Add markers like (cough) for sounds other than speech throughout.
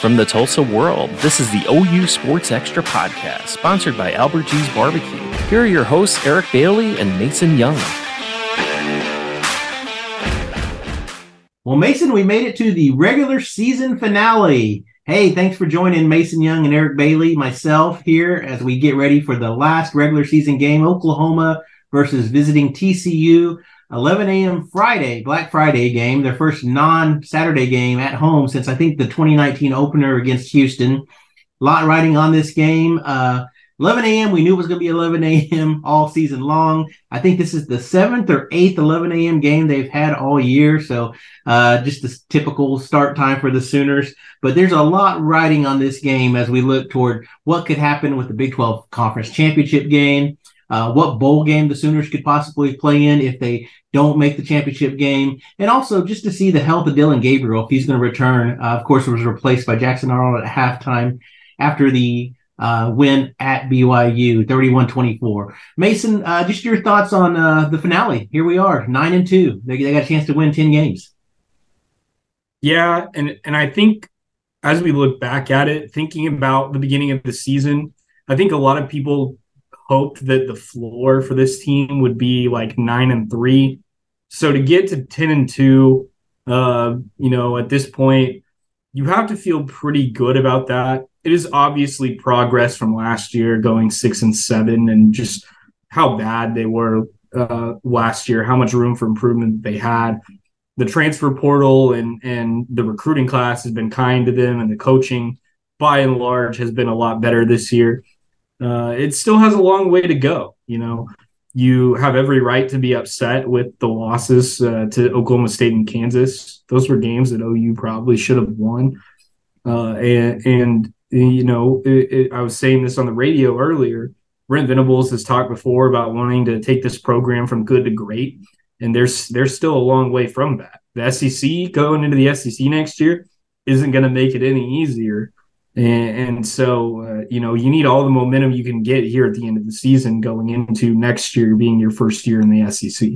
From the Tulsa world, this is the OU Sports Extra podcast, sponsored by Albert G's Barbecue. Here are your hosts, Eric Bailey and Mason Young. Well, Mason, we made it to the regular season finale. Hey, thanks for joining Mason Young and Eric Bailey, myself here as we get ready for the last regular season game, Oklahoma versus visiting TCU. 11 a.m. Friday, Black Friday game, their first non Saturday game at home since I think the 2019 opener against Houston. A lot riding on this game. Uh, 11 a.m. We knew it was going to be 11 a.m. all season long. I think this is the seventh or eighth 11 a.m. game they've had all year. So uh, just the typical start time for the Sooners. But there's a lot riding on this game as we look toward what could happen with the Big 12 Conference Championship game uh, what bowl game the Sooners could possibly play in if they don't make the championship game, and also just to see the health of Dillon Gabriel if he's going to return. Uh, of course, it was replaced by Jackson Arnold at halftime after the uh, win at BYU, 31-24. Mason, uh, just your thoughts on uh, the finale. Here we are, nine and two. They, they got a chance to win 10 games. Yeah, and and I think as we look back at it, thinking about the beginning of the season, I think a lot of people hoped that the floor for this team would be like nine and three. So to get to 10 and two, uh, you know, at this point, you have to feel pretty good about that. It is obviously progress from last year, going six and seven, and just how bad they were uh, last year, how much room for improvement they had. The transfer portal and and the recruiting class has been kind to them, and the coaching, by and large, has been a lot better this year uh, it still has a long way to go. You know, you have every right to be upset with the losses uh, to Oklahoma State and Kansas. Those were games that OU probably should have won. Uh, and, and, you know, it, it, I was saying this on the radio earlier. Brent Venables has talked before about wanting to take this program from good to great, and there's there's still a long way from that. The SEC going into the SEC next year isn't going to make it any easier. And, and so, uh, you know, you need all the momentum you can get here at the end of the season going into next year being your first year in the SEC.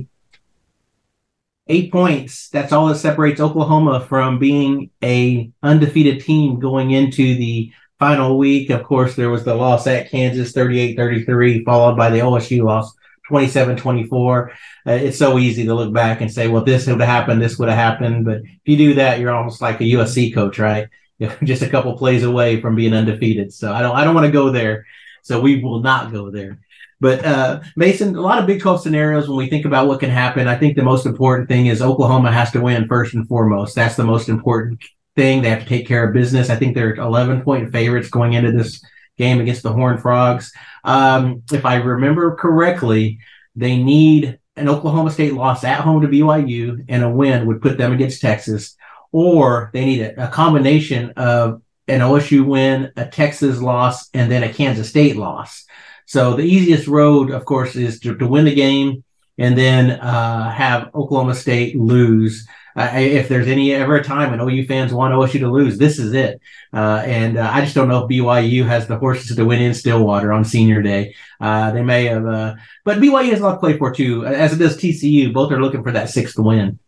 Eight points. That's all that separates Oklahoma from being a undefeated team going into the final week. Of course, there was the loss at Kansas 38-33, followed by the OSU loss 27-24. Uh, it's so easy to look back and say, well, this would have happened, this would have happened. But if you do that, you're almost like a USC coach, right? (laughs) just a couple plays away from being undefeated. So I don't I don't want to go there. So we will not go there. But uh, Mason, a lot of Big 12 scenarios when we think about what can happen. I think the most important thing is Oklahoma has to win first and foremost. That's the most important thing. They have to take care of business. I think they're 11 point favorites going into this game against the Horned Frogs. Um, if I remember correctly, they need an Oklahoma State loss at home to BYU and a win would put them against Texas or they need a, a combination of an OSU win, a Texas loss, and then a Kansas State loss. So the easiest road, of course, is to, to win the game and then uh, have Oklahoma State lose. Uh, if there's any ever a time when OU fans want OSU to lose, this is it. Uh, and uh, I just don't know if BYU has the horses to win in Stillwater on Senior Day. Uh, they may have, uh, but BYU has a lot to play for too, as it does TCU. Both are looking for that sixth win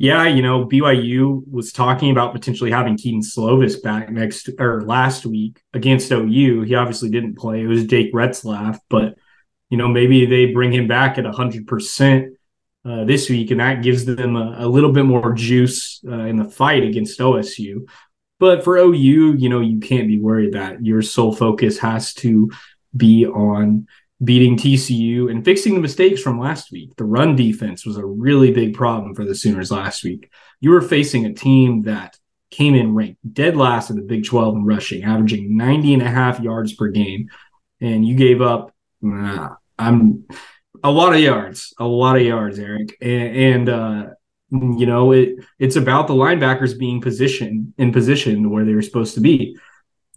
yeah, you know, BYU was talking about potentially having Kedon Slovis back next or last week against OU. He obviously didn't play. It was Jake Retzlaff, but you know, maybe they bring him back at hundred uh, percent this week, and that gives them a, a little bit more juice uh, in the fight against OSU. But for OU, you know, you can't be worried that your sole focus has to be on beating TCU and fixing the mistakes from last week. The run defense was a really big problem for the Sooners last week. You were facing a team that came in ranked dead last in the Big 12 in rushing, averaging 90 and a half yards per game. And you gave up, uh, I'm a lot of yards, a lot of yards, Eric. And, and uh, you know, it it's about the linebackers being positioned in position where they were supposed to be.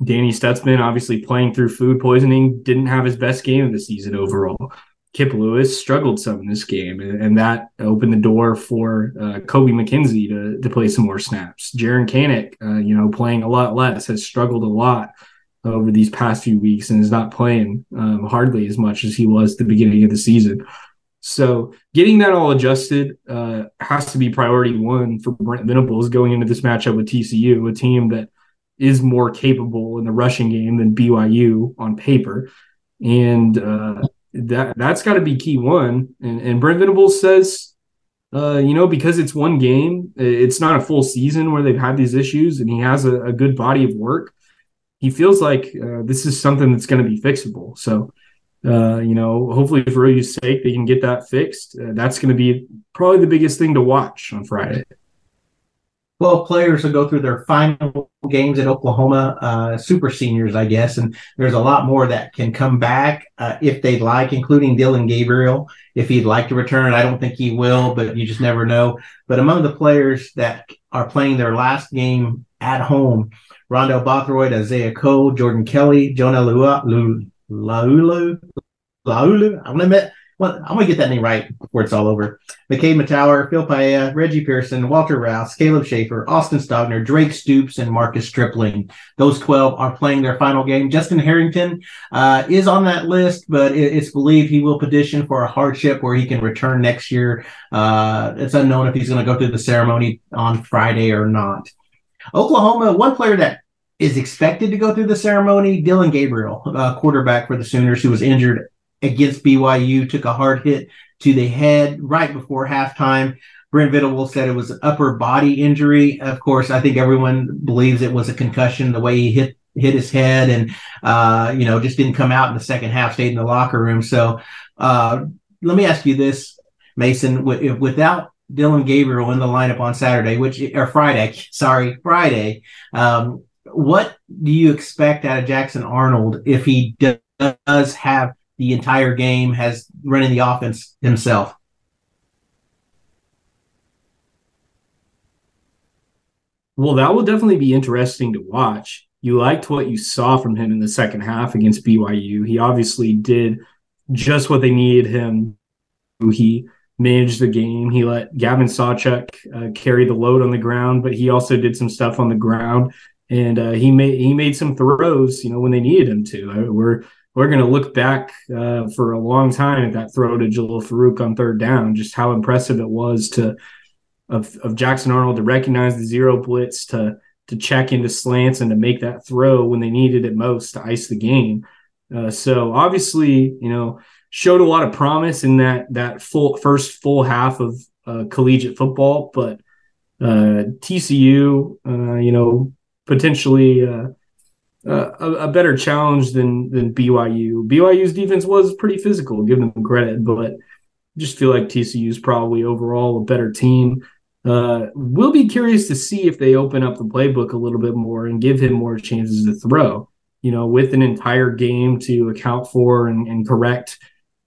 Danny Stutsman, obviously playing through food poisoning, didn't have his best game of the season overall. Kip Lewis struggled some in this game, and, that opened the door for uh, Kobie McKinzie to, to play some more snaps. Jaren Kanak, uh, you know, playing a lot less, has struggled a lot over these past few weeks and is not playing um, hardly as much as he was the beginning of the season. So getting that all adjusted uh, has to be priority one for Brent Venables going into this matchup with TCU, a team that is more capable in the rushing game than BYU on paper, and uh, that that's got to be key one. And, and Brent Venables says, uh, you know, because it's one game, it's not a full season where they've had these issues, and he has a, a good body of work. He feels like uh, this is something that's going to be fixable. So, uh, you know, hopefully for OU's sake, they can get that fixed. Uh, that's going to be probably the biggest thing to watch on Friday. 12 players will go through their final games at Oklahoma, uh, super seniors, I guess. And there's a lot more that can come back uh, if they'd like, including Dillon Gabriel, if he'd like to return. I don't think he will, but you just never know. But among the players that are playing their last game at home, Rondell Bothroyd, Isaiah Coe, Jordan Kelley, Jonah Laulu, Laulu, Laulu. I'm going to well, I'm gonna get that name right before it's all over. McKade Mettauer, Phil Paea, Reggie Pearson, Walter Rouse, Caleb Shaffer, Austin Stogner, Drake Stoops, and Marcus Stripling. Those 12 are playing their final game. Justin Harrington uh, is on that list, but it's believed he will petition for a hardship where he can return next year. Uh, it's unknown if he's going to go through the ceremony on Friday or not. Oklahoma, one player that is expected to go through the ceremony, Dillon Gabriel, uh, quarterback for the Sooners, who was injured against BYU, took a hard hit to the head right before halftime. Brent Venables said it was an upper body injury. Of course, I think everyone believes it was a concussion, the way he hit hit his head and uh, you know just didn't come out in the second half, stayed in the locker room. So uh, let me ask you this, Mason: w- without Dillon Gabriel in the lineup on Saturday, which or Friday, sorry, Friday, um, what do you expect out of Jackson Arnold if he does have the entire game, has running the offense himself. Well, that will definitely be interesting to watch. You liked what you saw from him in the second half against BYU. He obviously did just what they needed him. He managed the game. He let Gavin Sawchuk uh, carry the load on the ground, but he also did some stuff on the ground, and uh, he made he made some throws. You know when they needed him to. Uh, we're we're going to look back uh, for a long time at that throw to Jalil Farooq on third down, just how impressive it was to of, of Jackson Arnold to recognize the zero blitz, to to check into slants, and to make that throw when they needed it most to ice the game. Uh, so obviously, you know, showed a lot of promise in that that full first full half of uh, collegiate football, but uh, TCU, uh, you know, potentially a, a, better challenge than than BYU. BYU's defense was pretty physical, give them credit, but just feel like TCU's probably overall a better team. Uh, we'll be curious to see if they open up the playbook a little bit more and give him more chances to throw. You know, with an entire game to account for and, and correct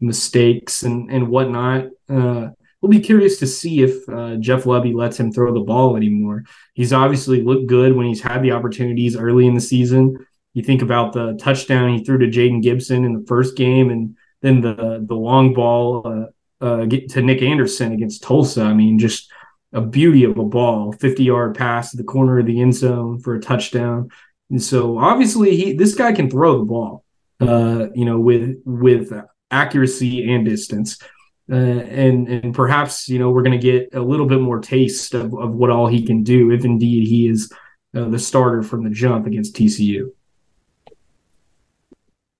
mistakes and and whatnot. Uh, we'll be curious to see if uh, Jeff Lebby lets him throw the ball anymore. He's obviously looked good when he's had the opportunities early in the season. You think about the touchdown he threw to Jayden Gibson in the first game, and then the the long ball uh, uh, to Nick Anderson against Tulsa. I mean, just a beauty of a ball, 50 yard pass to the corner of the end zone for a touchdown. And so obviously he this guy can throw the ball, uh, you know, with with accuracy and distance. Uh, and and perhaps you know we're going to get a little bit more taste of, of what all he can do if indeed he is uh, the starter from the jump against TCU.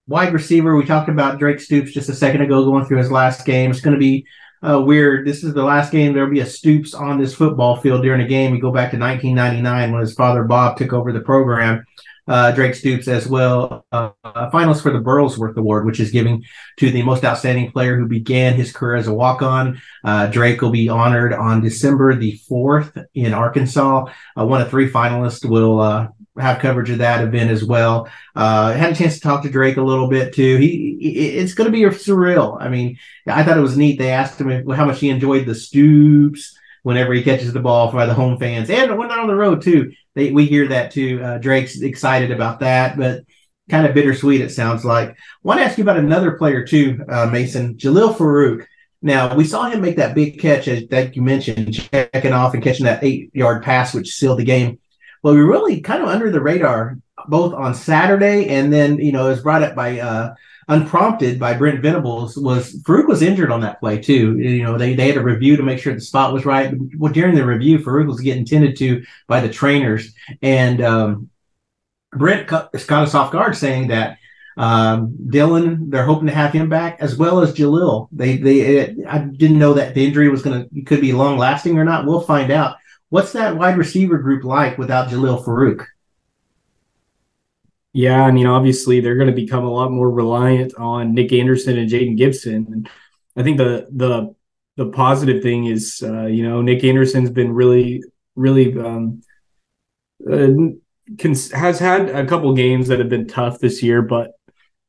Wide receiver, we talked about Drake Stoops just a second ago going through his last game. It's going to be uh, weird. This is the last game there'll be a Stoops on this football field during a game. We go back to 1999 when his father Bob took over the program uh, Drake Stoops as well, uh, a finalist for the Burlsworth Award, which is giving to the most outstanding player who began his career as a walk on. Uh, Drake will be honored on December the 4th in Arkansas. Uh, one of three finalists will uh, have coverage of that event as well. Uh, had a chance to talk to Drake a little bit too. He, it's going to be surreal. I mean, I thought it was neat. They asked him how much he enjoyed the Stoops whenever he catches the ball by the home fans and when they're on the road too. They, we hear that too. Uh, Drake's excited about that, but kind of bittersweet. It sounds like. I want to ask you about another player too, uh, Mason Jalil Farooq. Now we saw him make that big catch as that you mentioned, checking off and catching that eight-yard pass, which sealed the game. Well, we really kind of under the radar both on Saturday and then you know it was brought up by uh, unprompted by Brent Venables was Farooq was injured on that play too. You know, they, they had a review to make sure the spot was right. Well, during the review, Farooq was getting tended to by the trainers. And um, Brent caught us off guard saying that um, Dillon, they're hoping to have him back as well as Jalil. They they I didn't know that the injury was going to could be long lasting or not. We'll find out. What's that wide receiver group like without Jalil Farooq? Yeah, I mean, obviously they're going to become a lot more reliant on Nick Anderson and Jayden Gibson. And I think the the the positive thing is, uh, you know, Nick Anderson's been really, really um, uh, cons- has had a couple games that have been tough this year, but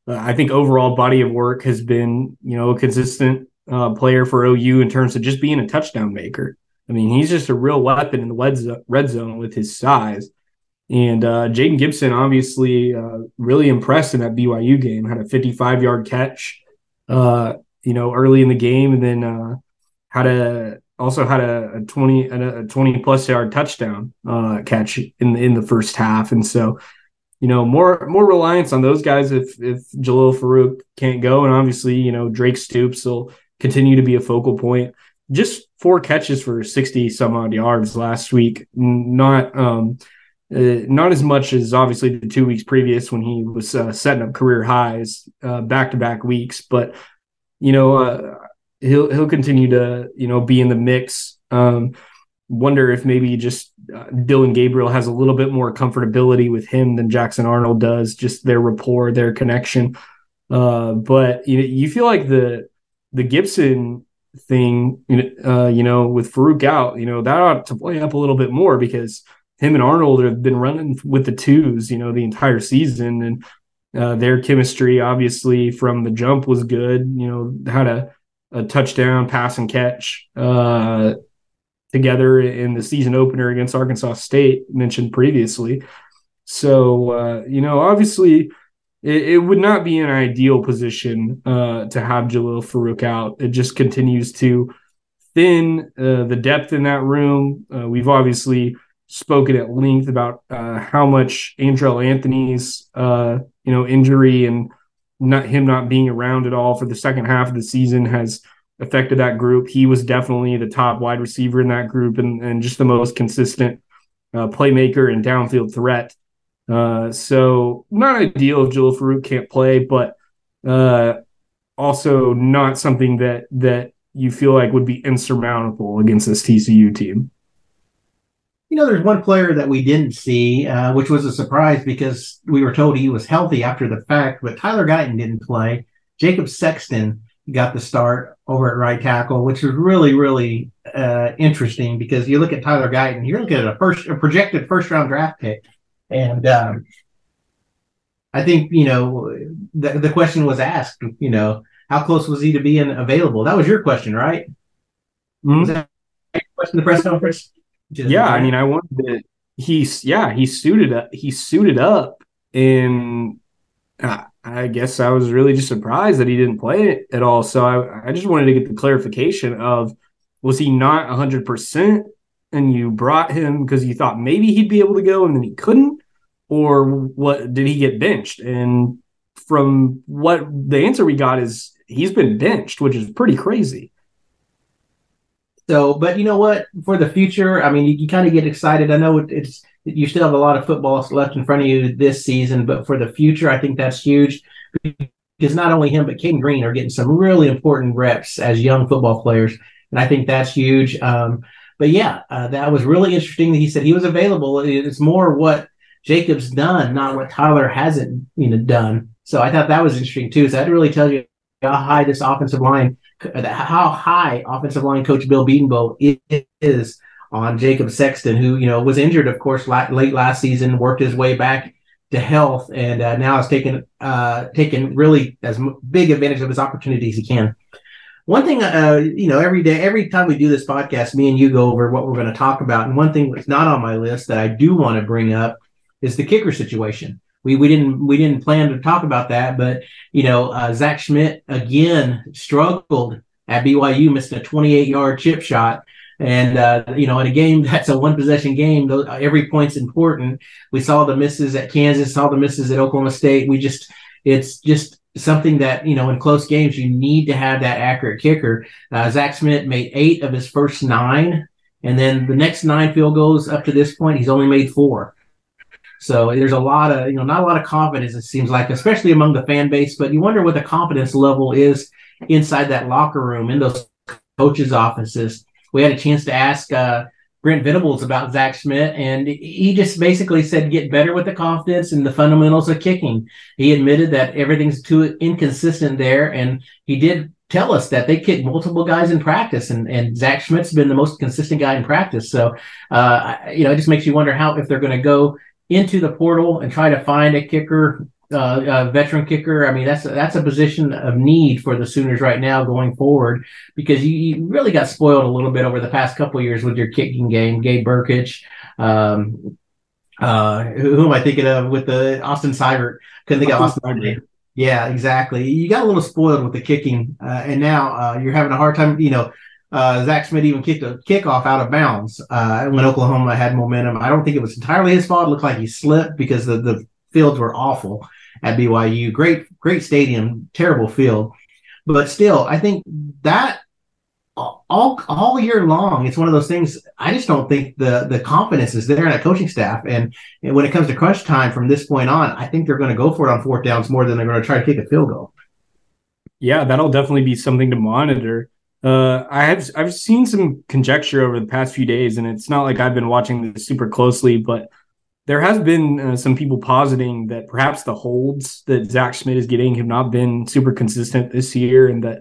uh, I think overall body of work has been, you know, a consistent uh, player for OU in terms of just being a touchdown maker. I mean, he's just a real weapon in the red zone with his size. And uh, Jayden Gibson obviously uh, really impressed in that BYU game. Had a 55 yard catch, uh, you know, early in the game, and then uh, had a also had a, a 20 a 20 plus yard touchdown uh, catch in in the first half. And so, you know, more more reliance on those guys if if Jalil Farooq can't go, and obviously, you know, Drake Stoops will continue to be a focal point. Just four catches for 60 some odd yards last week. Not um uh, not as much as obviously the two weeks previous when he was uh, setting up career highs back to back weeks, but you know uh, he'll he'll continue to you know be in the mix. Um, wonder if maybe just uh, Dillon Gabriel has a little bit more comfortability with him than Jackson Arnold does, just their rapport, their connection. Uh, but you know, you feel like the the Gibson thing, uh, you know, with Farooq out, you know, that ought to play up a little bit more because him and Arnold have been running with the twos, you know, the entire season, and uh, their chemistry, obviously, from the jump was good. You know, had a, a touchdown pass and catch uh, together in the season opener against Arkansas State, mentioned previously. So, uh, you know, obviously, it, it, would not be an ideal position uh, to have Jalil Farooq out. It just continues to thin uh, the depth in that room. Uh, we've obviously spoken at length about uh, how much Andrel Anthony's uh, you know injury and not him not being around at all for the second half of the season has affected that group. He was definitely the top wide receiver in that group and, and just the most consistent uh, playmaker and downfield threat. Uh, so not ideal if Jalil Farooq can't play, but uh, also not something that that you feel like would be insurmountable against this TCU team. You know, there's one player that we didn't see, uh, which was a surprise because we were told he was healthy after the fact, but Tyler Guyton didn't play. Jacob Sexton got the start over at right tackle, which was really, really uh, interesting because you look at Tyler Guyton, you're looking at a first, a projected first round draft pick, and um, I think you know the the question was asked, you know, how close was he to being available? That was your question, right? Mm-hmm. Was that question the press conference? Yeah, I mean, I wanted to. He's yeah, he suited up. He suited up, and uh, I guess I was really just surprised that he didn't play it at all. So I, I just wanted to get the clarification of was he not hundred percent, and you brought him because you thought maybe he'd be able to go, and then he couldn't, or what? Did he get benched? And from what the answer we got is he's been benched, which is pretty crazy. So, but you know what? For the future, I mean, you, you kind of get excited. I know it's you still have a lot of football left in front of you this season, but for the future, I think that's huge because not only him but Cayden Green are getting some really important reps as young football players, and I think that's huge. Um, but yeah, uh, that was really interesting. That he said he was available. It's more what Jacob's done, not what Tyler hasn't, you know, done. So I thought that was interesting too. So that really tells you how high this offensive line how high offensive line coach Bill Bedenbaugh is on Jacob Sexton, who you know was injured, of course, late last season, worked his way back to health, and uh, now has taken uh, taken really as big advantage of his opportunities he can. One thing, uh, you know, every day, every time we do this podcast, me and you go over what we're going to talk about, and one thing that's not on my list that I do want to bring up is the kicker situation we we didn't we didn't plan to talk about that, but you know, uh, Zach Schmidt again struggled at BYU, missed a 28 yard chip shot. And uh, you know, in a game (laughs) that's a one possession game, every point's important. We saw the misses at Kansas, saw the misses at Oklahoma State. We just, it's just something that you know, in close games, you need to have that accurate kicker. Uh, Zach Schmidt made eight of his first nine, and then the next nine field goals up to this point, he's only made four. So there's a lot of, you know, not a lot of confidence, it seems like, especially among the fan base. But you wonder what the confidence level is inside that locker room in those coaches' offices. We had a chance to ask uh, Brent Venables about Zach Schmidt, and he just basically said get better with the confidence and the fundamentals of kicking. He admitted that everything's too inconsistent there, and he did tell us that they kick multiple guys in practice, and, and Zach Schmidt's been the most consistent guy in practice. So, uh, you know, it just makes you wonder how if they're going to go into the portal and try to find a kicker, uh, a veteran kicker. I mean, that's a, that's a position of need for the Sooners right now going forward because you, you really got spoiled a little bit over the past couple years with your kicking game. Gabe Brkic, um, uh, who am I thinking of with the Austin Seibert? Couldn't think of Austin Seibert. Yeah, exactly. You got a little spoiled with the kicking, uh, and now uh, you're having a hard time. You know, uh, Zach Smith even kicked a kickoff out of bounds uh, when Oklahoma had momentum. I don't think it was entirely his fault. It looked like he slipped because the, the fields were awful at BYU. Great, great stadium, terrible field, but still, I think that all all year long, it's one of those things. I just don't think the the confidence is there in that coaching staff. And, and when it comes to crunch time from this point on, I think they're going to go for it on fourth downs more than they're going to try to kick a field goal. Yeah, that'll definitely be something to monitor. Uh, I have I've seen some conjecture over the past few days, and it's not like I've been watching this super closely, but there has been uh, some people positing that perhaps the holds that Zach Schmidt is getting have not been super consistent this year, and that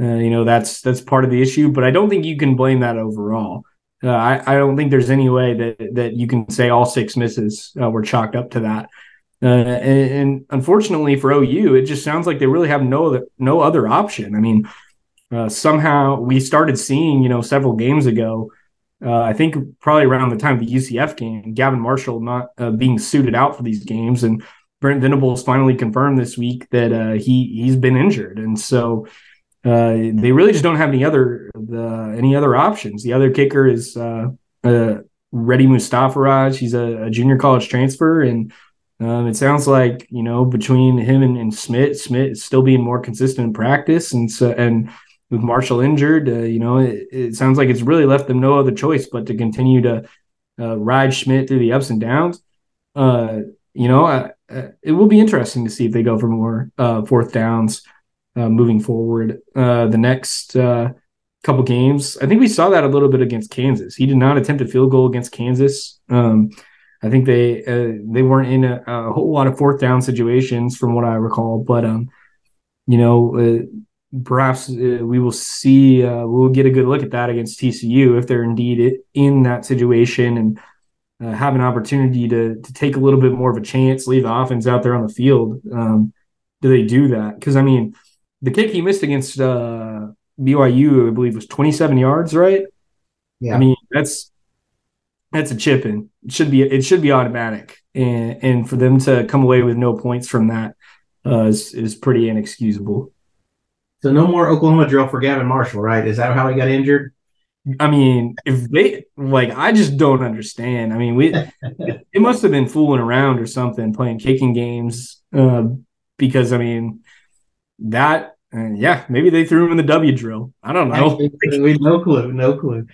uh, you know that's that's part of the issue, but I don't think you can blame that overall. Uh, I, I don't think there's any way that that you can say all six misses uh, were chalked up to that. Uh, and, and, unfortunately for OU, it just sounds like they really have no other, no other option. I mean, uh, somehow we started seeing, you know, several games ago. Uh, I think probably around the time of the UCF game, Gavin Marshall not being suited out for these games, and Brent Venables finally confirmed this week that he he's been injured, and so uh, they really just don't have any other the, any other options. The other kicker is uh, uh, Reddy Mustafaraj. He's a, a, junior college transfer, and um, it sounds like you know between him and, and Smith, Schmidt is still being more consistent in practice, and so and with Marshall injured, uh, you know, it, it, sounds like it's really left them no other choice but to continue to uh, ride Schmidt through the ups and downs. Uh, you know, uh, uh, it will be interesting to see if they go for more uh, fourth downs uh, moving forward. Uh, the next couple games, I think we saw that a little bit against Kansas. He did not attempt a field goal against Kansas. Um, I think they they weren't in a, a, whole lot of fourth down situations from what I recall, but um, you know, perhaps uh, we will see we'll get a good look at that against TCU if they're indeed in that situation and. Uh, have an opportunity to to take a little bit more of a chance, leave the offense out there on the field. Um, do they do that? Because I mean, the kick he missed against uh, BYU, I believe, was 27 yards, right? Yeah. I mean, that's that's a chip in. It should be it should be automatic, and and for them to come away with no points from that uh, is is pretty inexcusable. So no more Oklahoma drill for Gavin Marshall, right? Is that how he got injured? I mean, if they like, I just don't understand. I mean, we (laughs) it must have been fooling around or something, playing kicking games, uh, because I mean, that and yeah, maybe they threw him in the W drill. I don't know. we no clue, no clue.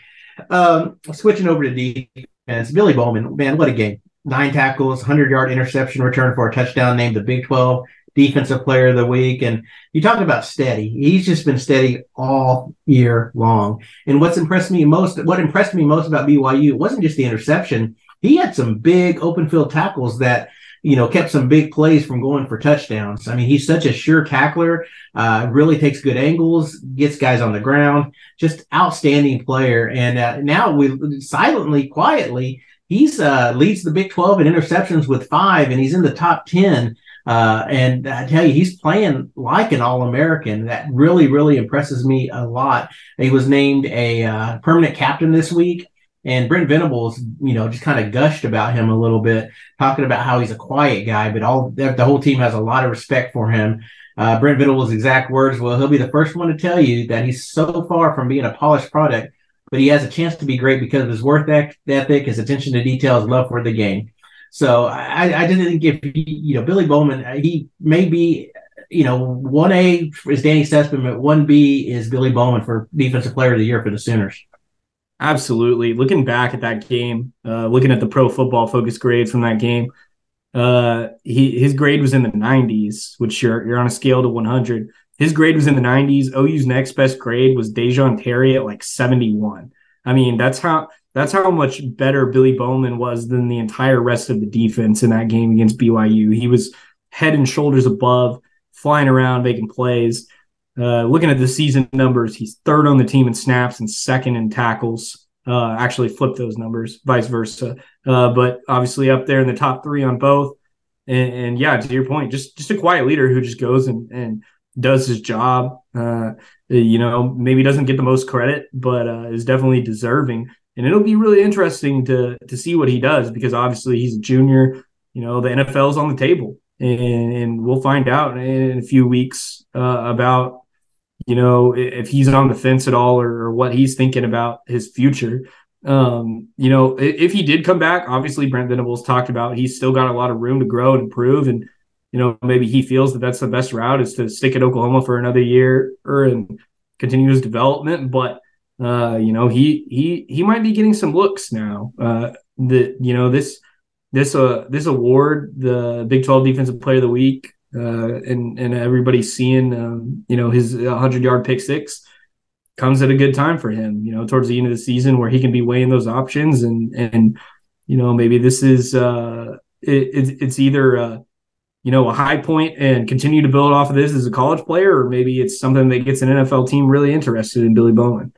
Um, switching over to defense, Billy Bowman, man, what a game! Nine tackles, hundred yard interception return for a touchdown, named the Big Twelve Defensive Player of the Week. And you talk about steady; he's just been steady all year long. And what's impressed me most, what impressed me most about BYU, wasn't just the interception. He had some big open field tackles that you know, kept some big plays from going for touchdowns. I mean, he's such a sure tackler, uh, really takes good angles, gets guys on the ground, just outstanding player. And uh, now we silently, quietly, he's uh, leads the Big 12 in interceptions with five, and he's in the top 10. Uh, and I tell you, he's playing like an All American. That really, really impresses me a lot. He was named a uh, permanent captain this week. And Brent Venables, you know, just kind of gushed about him a little bit, talking about how he's a quiet guy, but all the whole team has a lot of respect for him. Uh, Brent Venables' exact words, well, he'll be the first one to tell you that he's so far from being a polished product, but he has a chance to be great because of his work ethic, his attention to detail, his love for the game. So I, I didn't think if he, you know Billy Bowman, uh, he may be you know, one A is Danny Stutsman, but one B is Billy Bowman for Defensive Player of the Year for the Sooners. Absolutely. Looking back at that game, uh, looking at the pro football focus grades from that game, Uh, he his grade was in the 90s, which you're you're on a scale to 100. His grade was in the 90s. OU's next best grade was Dejon Terry at like 71. I mean, that's how that's how much better Billy Bowman was than the entire rest of the defense in that game against BYU. He was head and shoulders above, flying around, making plays. Uh, looking at the season numbers, he's third on the team in snaps and second in tackles. Uh, actually, flip those numbers, vice versa. Uh, but obviously, up there in the top three on both. And, and, yeah, to your point, just just a quiet leader who just goes and, and does his job. Uh, you know, maybe doesn't get the most credit, but uh, is definitely deserving. And it'll be really interesting to to see what he does because obviously he's a junior. You know, the NFL's on the table, and, and we'll find out in a few weeks uh, about you know if he's on the fence at all or, or what he's thinking about his future. Um, you know, if he did come back, obviously Brent Venables talked about he's still got a lot of room to grow and improve, and you know maybe he feels that that's the best route is to stick at Oklahoma for another year or and continue his development. But uh, you know he he he might be getting some looks now. Uh, that you know this this uh this award, the Big Twelve Defensive Player of the Week, uh, and and everybody's seeing um, you know his 100 yard pick six comes at a good time for him. You know, towards the end of the season where he can be weighing those options and and you know maybe this is uh it, it's either uh you know a high point and continue to build off of this as a college player or maybe it's something that gets an NFL team really interested in Billy Bowman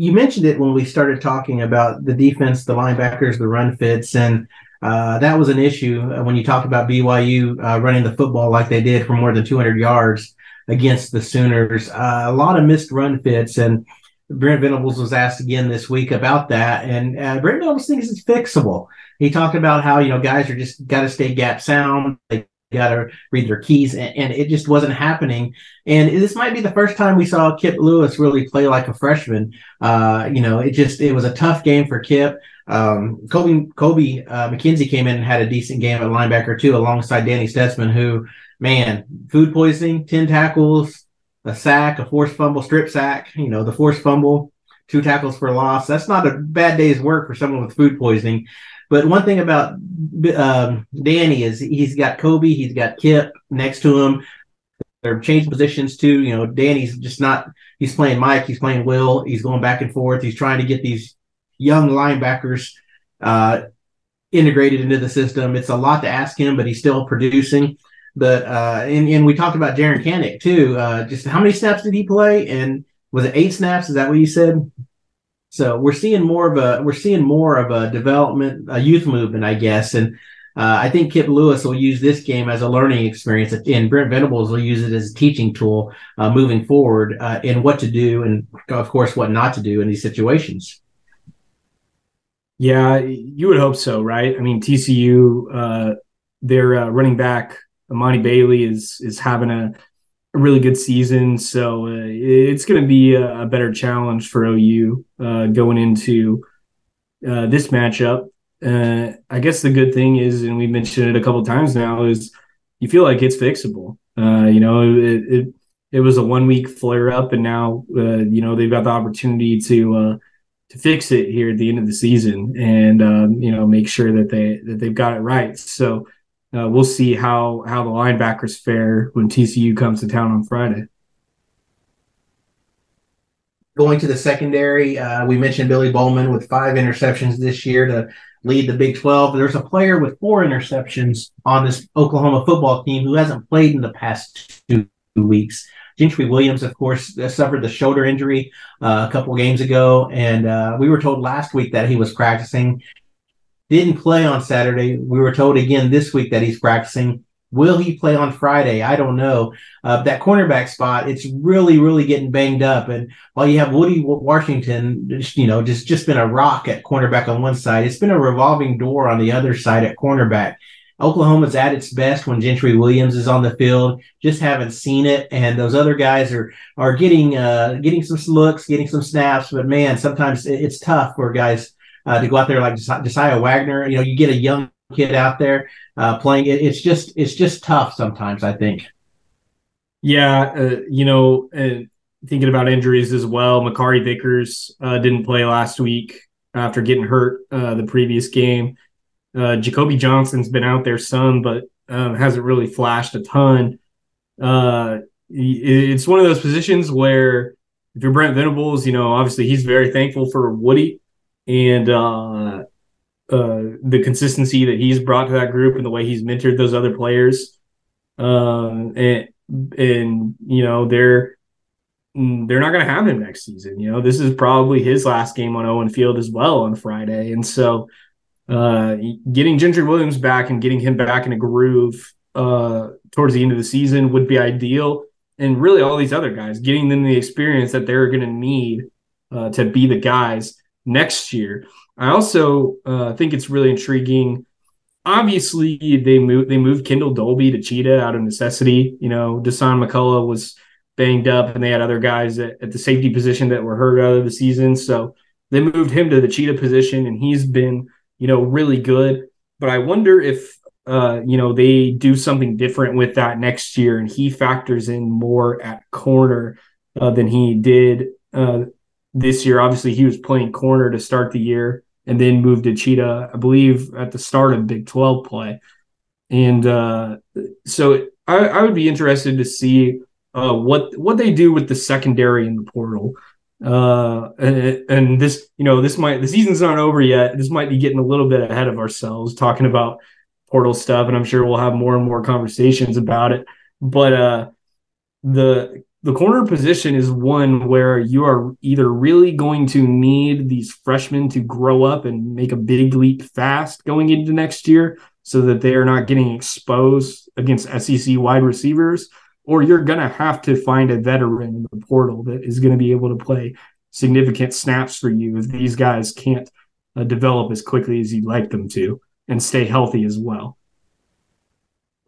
you mentioned it when we started talking about the defense, the linebackers, the run fits, and uh, that was an issue when you talked about BYU uh, running the football like they did for more than 200 yards against the Sooners. Uh, a lot of missed run fits, and Brent Venables was asked again this week about that, and uh, Brent Venables thinks it's fixable. He talked about how you know guys are just got to stay gap sound. They got to read their keys, and, and, it just wasn't happening. And this might be the first time we saw Kip Lewis really play like a freshman. Uh, you know, it just it was a tough game for Kip. Um, Kobie Kobie uh, McKinzie came in and had a decent game at linebacker too, alongside Danny Stutsman, who man, food poisoning, ten tackles, a sack, a forced fumble, strip sack. You know, the forced fumble, two tackles for loss. That's not a bad day's work for someone with food poisoning. But one thing about um, Danny is he's got Kobie, he's got Kip next to him. They're changing positions too. You know, Danny's just not. He's playing Mike. He's playing Will. He's going back and forth. He's trying to get these young linebackers uh, integrated into the system. It's a lot to ask him, but he's still producing. But uh, and, and we talked about Jaren Kanak too. Uh, just how many snaps did he play? And was it eight snaps? Is that what you said? So we're seeing more of a we're seeing more of a development, a youth movement, I guess. And uh, I think Kip Lewis will use this game as a learning experience, and Brent Venables will use it as a teaching tool uh, moving forward uh, in what to do and, of course, what not to do in these situations. Yeah, you would hope so, right? I mean, TCU, uh, their uh, running back Emani Bailey is is having a a really good season. So uh, it's going to be a, a, better challenge for OU uh, going into uh, this matchup. Uh, I guess the good thing is, and we've mentioned it a couple times now, is you feel like it's fixable. Uh, you know, it, it, it was a one week flare up, and now uh, you know they've got the opportunity to to fix it here at the end of the season, and um, you know make sure that they that they've got it right. So uh, we'll see how how the linebackers fare when TCU comes to town on Friday. Going to the secondary, uh, we mentioned Billy Bowman with five interceptions this year to lead the Big 12. There's a player with four interceptions on this Oklahoma football team who hasn't played in the past two weeks. Gentry Williams, of course, uh, suffered the shoulder injury uh, a couple games ago, and uh, we were told last week that he was practicing didn't play on Saturday. We were told again this week that he's practicing. Will he play on Friday? I don't know. Uh, that cornerback spot, it's really, really getting banged up. And while you have Woody Washington, you know, just just been a rock at cornerback on one side, it's been a revolving door on the other side at cornerback. Oklahoma's at its best when Gentry Williams is on the field. Just haven't seen it, and those other guys are are getting uh, getting some looks, getting some snaps. But man, sometimes it's tough for guys uh, to go out there like Josiah Wagner. You know, you get a young kid out there uh, playing. It, it's just it's just tough sometimes. I think. Yeah, uh, you know, thinking about injuries as well. Makari Vickers uh, didn't play last week after getting hurt uh, the previous game. Uh, Jacoby Johnson's been out there some, but um, hasn't really flashed a ton. It's one of those positions where if you're Brent Venables, you know, obviously he's very thankful for Woody and uh, uh, the consistency that he's brought to that group and the way he's mentored those other players. Um, and and you know they're they're not going to have him next season. You know, this is probably his last game on Owen Field as well on Friday, and so uh, getting Gentry Williams back and getting him back in a groove uh, towards the end of the season would be ideal. And really, all these other guys, getting them the experience that they're going to need uh, to be the guys next year. I also uh, think it's really intriguing. Obviously, they moved they moved Kendel Dolby to Cheetah out of necessity. You know, Dasan McCullough was banged up, and they had other guys at, at the safety position that were hurt out of the season. So they moved him to the Cheetah position, and he's been you know really good. But I wonder if uh, you know, they do something different with that next year, and he factors in more at corner uh, than he did uh, this year. Obviously, he was playing corner to start the year, and then moved to Cheetah, I believe, at the start of Big Twelve play. And uh, so, I, I, would be interested to see uh, what what they do with the secondary in the portal. Uh, and, and this, you know, this might the season's not over yet. This might be getting a little bit ahead of ourselves, talking about portal stuff, and I'm sure we'll have more and more conversations about it. But uh, the the corner position is one where you are either really going to need these freshmen to grow up and make a big leap fast going into next year so that they are not getting exposed against SEC wide receivers, or you're going to have to find a veteran in the portal that is going to be able to play significant snaps for you if these guys can't uh, develop as quickly as you'd like them to and stay healthy as well.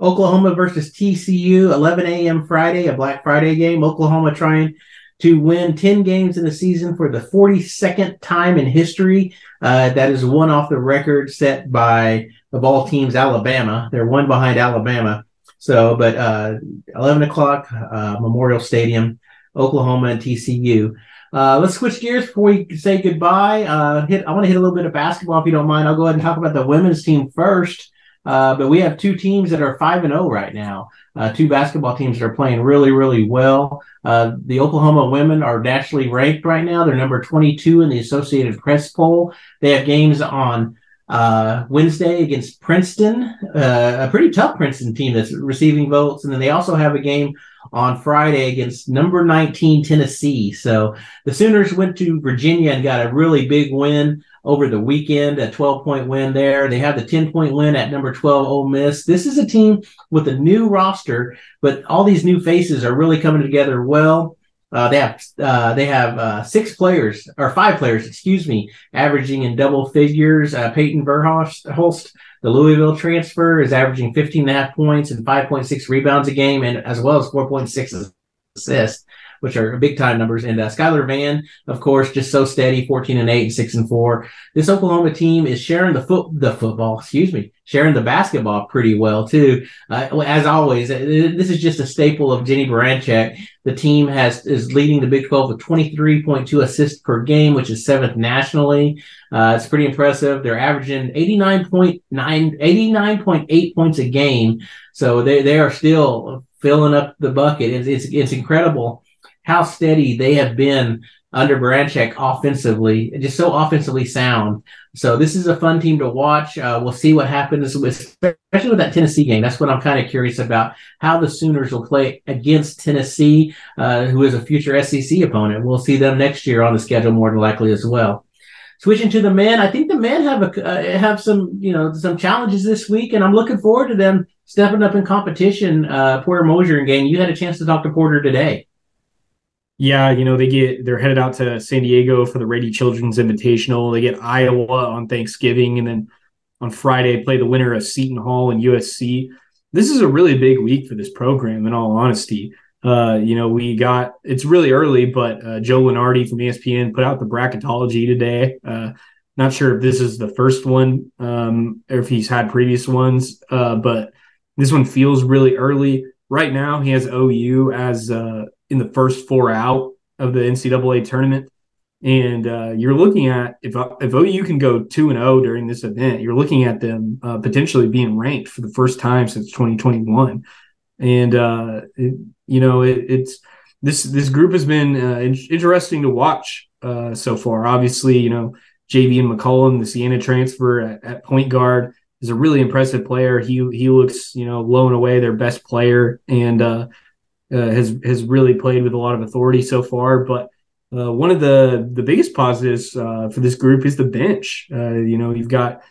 Oklahoma versus TCU, 11 a.m. Friday, a Black Friday game. Oklahoma trying to win 10 games in the season for the 42nd time in history. Uh, that is one off the record set by, of all teams, Alabama. They're one behind Alabama. So, but uh, 11 o'clock, uh, Memorial Stadium, Oklahoma and TCU. Uh, let's switch gears before we say goodbye. Uh, hit, I want to hit a little bit of basketball if you don't mind. I'll go ahead and talk about the women's team first. Uh, but we have two teams that are five and zero oh right now. Uh, two basketball teams that are playing really, really well. Uh, the Oklahoma women are nationally ranked right now. They're number 22 in the Associated Press poll. They have games on uh, Wednesday against Princeton, uh, a pretty tough Princeton team that's receiving votes. And then they also have a game on Friday against number 19 Tennessee. So the Sooners went to Virginia and got a really big win over the weekend, a 12 point win there. They have the 10 point win at number 12 Ole Miss. This is a team with a new roster, but all these new faces are really coming together well. Uh, they have uh, they have uh, six players or five players, excuse me, averaging in double figures. Uh, Payton Verhulst, the Louisville transfer, is averaging 15 and a half points and 5.6 rebounds a game, and as well as 4.6 assists which are big time numbers. And uh, Skylar Vann, of course, just so steady, 14 and 8 and 6 and 4. This Oklahoma team is sharing the foot the football, excuse me, sharing the basketball pretty well too. Uh, as always, uh, this is just a staple of Jennie Baranczyk. The team has is leading the Big 12 with 23.2 assists per game, which is seventh nationally. Uh, it's pretty impressive. They're averaging 89.9, 89.8 points a game. So they, they are still filling up the bucket. It's, it's, it's incredible how steady they have been under Baranczyk offensively, just so offensively sound. So this is a fun team to watch. Uh, we'll see what happens, with, especially with that Tennessee game. That's what I'm kind of curious about how the Sooners will play against Tennessee, uh, who is a future SEC opponent. We'll see them next year on the schedule more than likely as well. Switching to the men, I think the men have a uh, have some you know some challenges this week, and I'm looking forward to them stepping up in competition. Uh, Porter Moser and gang, you had a chance to talk to Porter today yeah, you know, they get they're headed out to San Diego for the Rady Children's Invitational. They get Iowa on Thanksgiving, and then on Friday play the winner of Seton Hall and USC. This is a really big week for this program. In all honesty, uh, you know, we got it's really early, but uh, Joe Lunardi from ESPN put out the bracketology today. Uh, not sure if this is the first one um, or if he's had previous ones, uh, but this one feels really early. Right now, he has OU as uh, in the first four out of the NCAA tournament. And uh, you're looking at if if OU can go two and zero during this event, you're looking at them uh, potentially being ranked for the first time since 2021. And uh, it, you know it, it's this this group has been uh, interesting to watch uh, so far. Obviously, you know Javian McCollum, the Siena transfer at, at, point guard, is a really impressive player. He he looks you know low and away their best player, and uh, has has really played with a lot of authority so far. But uh, one of the the biggest positives uh, for this group is the bench. Uh, you know, you've got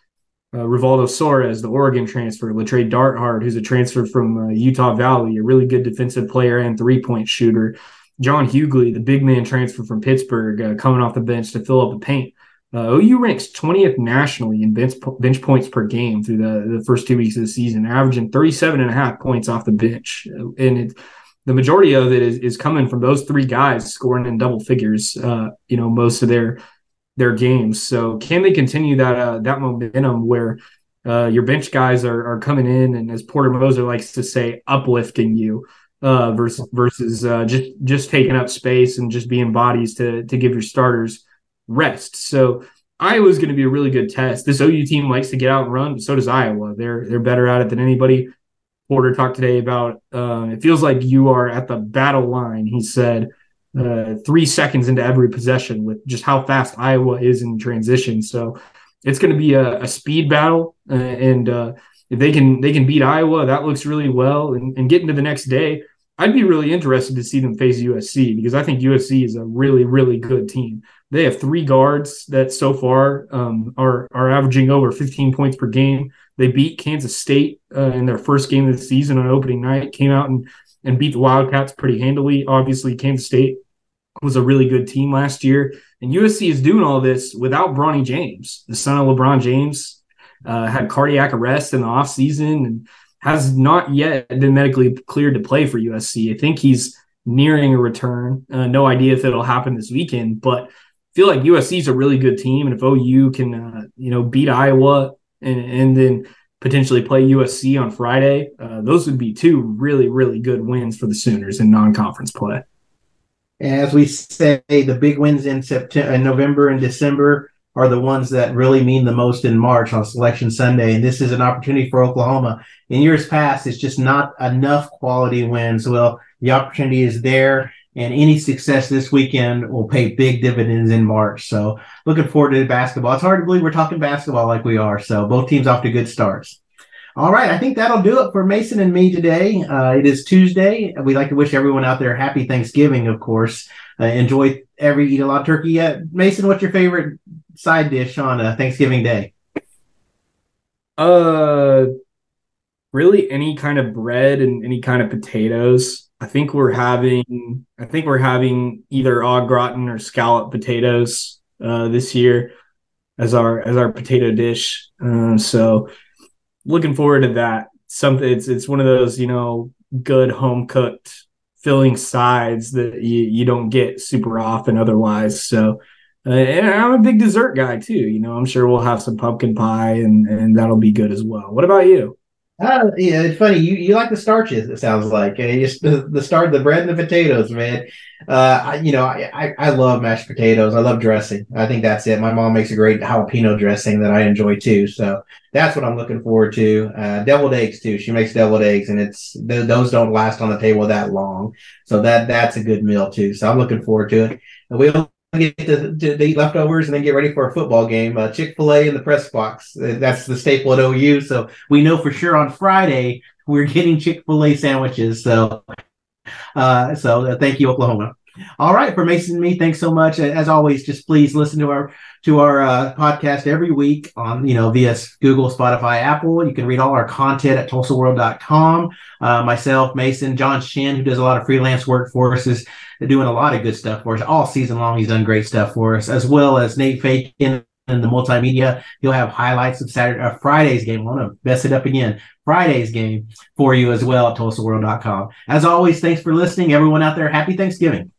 uh, Rivaldo Soares, the Oregon transfer, Le'Tre Darthard, who's a transfer from uh, Utah Valley, a really good defensive player and three point shooter. John Hugley, the big man transfer from Pittsburgh, coming off the bench to fill up the paint. Uh, OU ranks 20th nationally in bench, bench points per game through the, the first two weeks of the season, averaging 37 and a half points off the bench. And it, the majority of it is, is coming from those three guys scoring in double figures, uh, you know, most of their their games. So can they continue that uh, that momentum where uh, your bench guys are, are coming in and as Porter Moser likes to say, uplifting you uh, versus versus uh, just just taking up space and just being bodies to to give your starters rest. So Iowa's going to be a really good test. This OU team likes to get out and run, so does Iowa. They're they're better at it than anybody. Porter talked today about uh, it feels like you are at the battle line. He said uh, three seconds into every possession with just how fast Iowa is in transition. So it's going to be a, a, speed battle, uh, and uh, if they can they can beat Iowa, that looks really well. And, and get into the next day, I'd be really interested to see them face USC because I think USC is a really really good team. They have three guards that so far um, are are averaging over 15 points per game. They beat Kansas State uh, in their first game of the season on opening night. Came out and and beat the Wildcats pretty handily. Obviously, Kansas State was a really good team last year, and USC is doing all this without Bronny James, the son of LeBron James. Uh, had cardiac arrest in the offseason and has not yet been medically cleared to play for USC. I think he's nearing a return. Uh, no idea if it'll happen this weekend, but feel like USC is a really good team, and if OU can, uh, you know, beat Iowa and, and then potentially play USC on Friday, uh, those would be two really, really good wins for the Sooners in non-conference play. As we say, the big wins in September, November, and December are the ones that really mean the most in March on Selection Sunday, and this is an opportunity for Oklahoma. In years past, it's just not enough quality wins. Well, the opportunity is there and any success this weekend will pay big dividends in March. So looking forward to basketball. It's hard to believe we're talking basketball like we are. So both teams off to good starts. All right, I think that'll do it for Mason and me today. Uh, it is Tuesday. We'd like to wish everyone out there happy Thanksgiving, of course. Uh, enjoy every eat a lot of turkey. Uh, Mason, what's your favorite side dish on a Thanksgiving Day? Uh, really any kind of bread and any kind of potatoes. I think we're having I think we're having either au gratin or scallop potatoes uh, this year as our as our potato dish. Uh, so looking forward to that. Something it's it's one of those you know good home cooked filling sides that you you don't get super often otherwise. So. Uh, and I'm a big dessert guy too. You know, I'm sure we'll have some pumpkin pie, and and that'll be good as well. What about you? Uh, yeah, it's funny. You you like the starches. It sounds like just the, the start, the bread and the potatoes, man. Uh, I, you know, I, I, I love mashed potatoes. I love dressing. I think that's it. My mom makes a great jalapeno dressing that I enjoy too. So that's what I'm looking forward to. Uh, deviled eggs too. She makes deviled eggs, and it's th- those don't last on the table that long. So that that's a good meal too. So I'm looking forward to it. We'll get to, to, to, eat leftovers and then get ready for a football game. Uh, Chick fil A in the press box. Uh, that's the staple at OU. So we know for sure on Friday we're getting Chick fil A sandwiches. So, uh, so uh, thank you, Oklahoma. All right, for Mason and me, thanks so much. As always, just please listen to our to our uh, podcast every week on you know via Google, Spotify, Apple. You can read all our content at TulsaWorld.com. Uh, myself, Mason, John Shin, who does a lot of freelance work for us, is doing a lot of good stuff for us all season long. He's done great stuff for us, as well as Nate Fakin and the multimedia. He'll have highlights of Saturday, uh, Friday's game. I want to mess it up again. Friday's game for you as well at TulsaWorld.com. As always, thanks for listening. Everyone out there, happy Thanksgiving.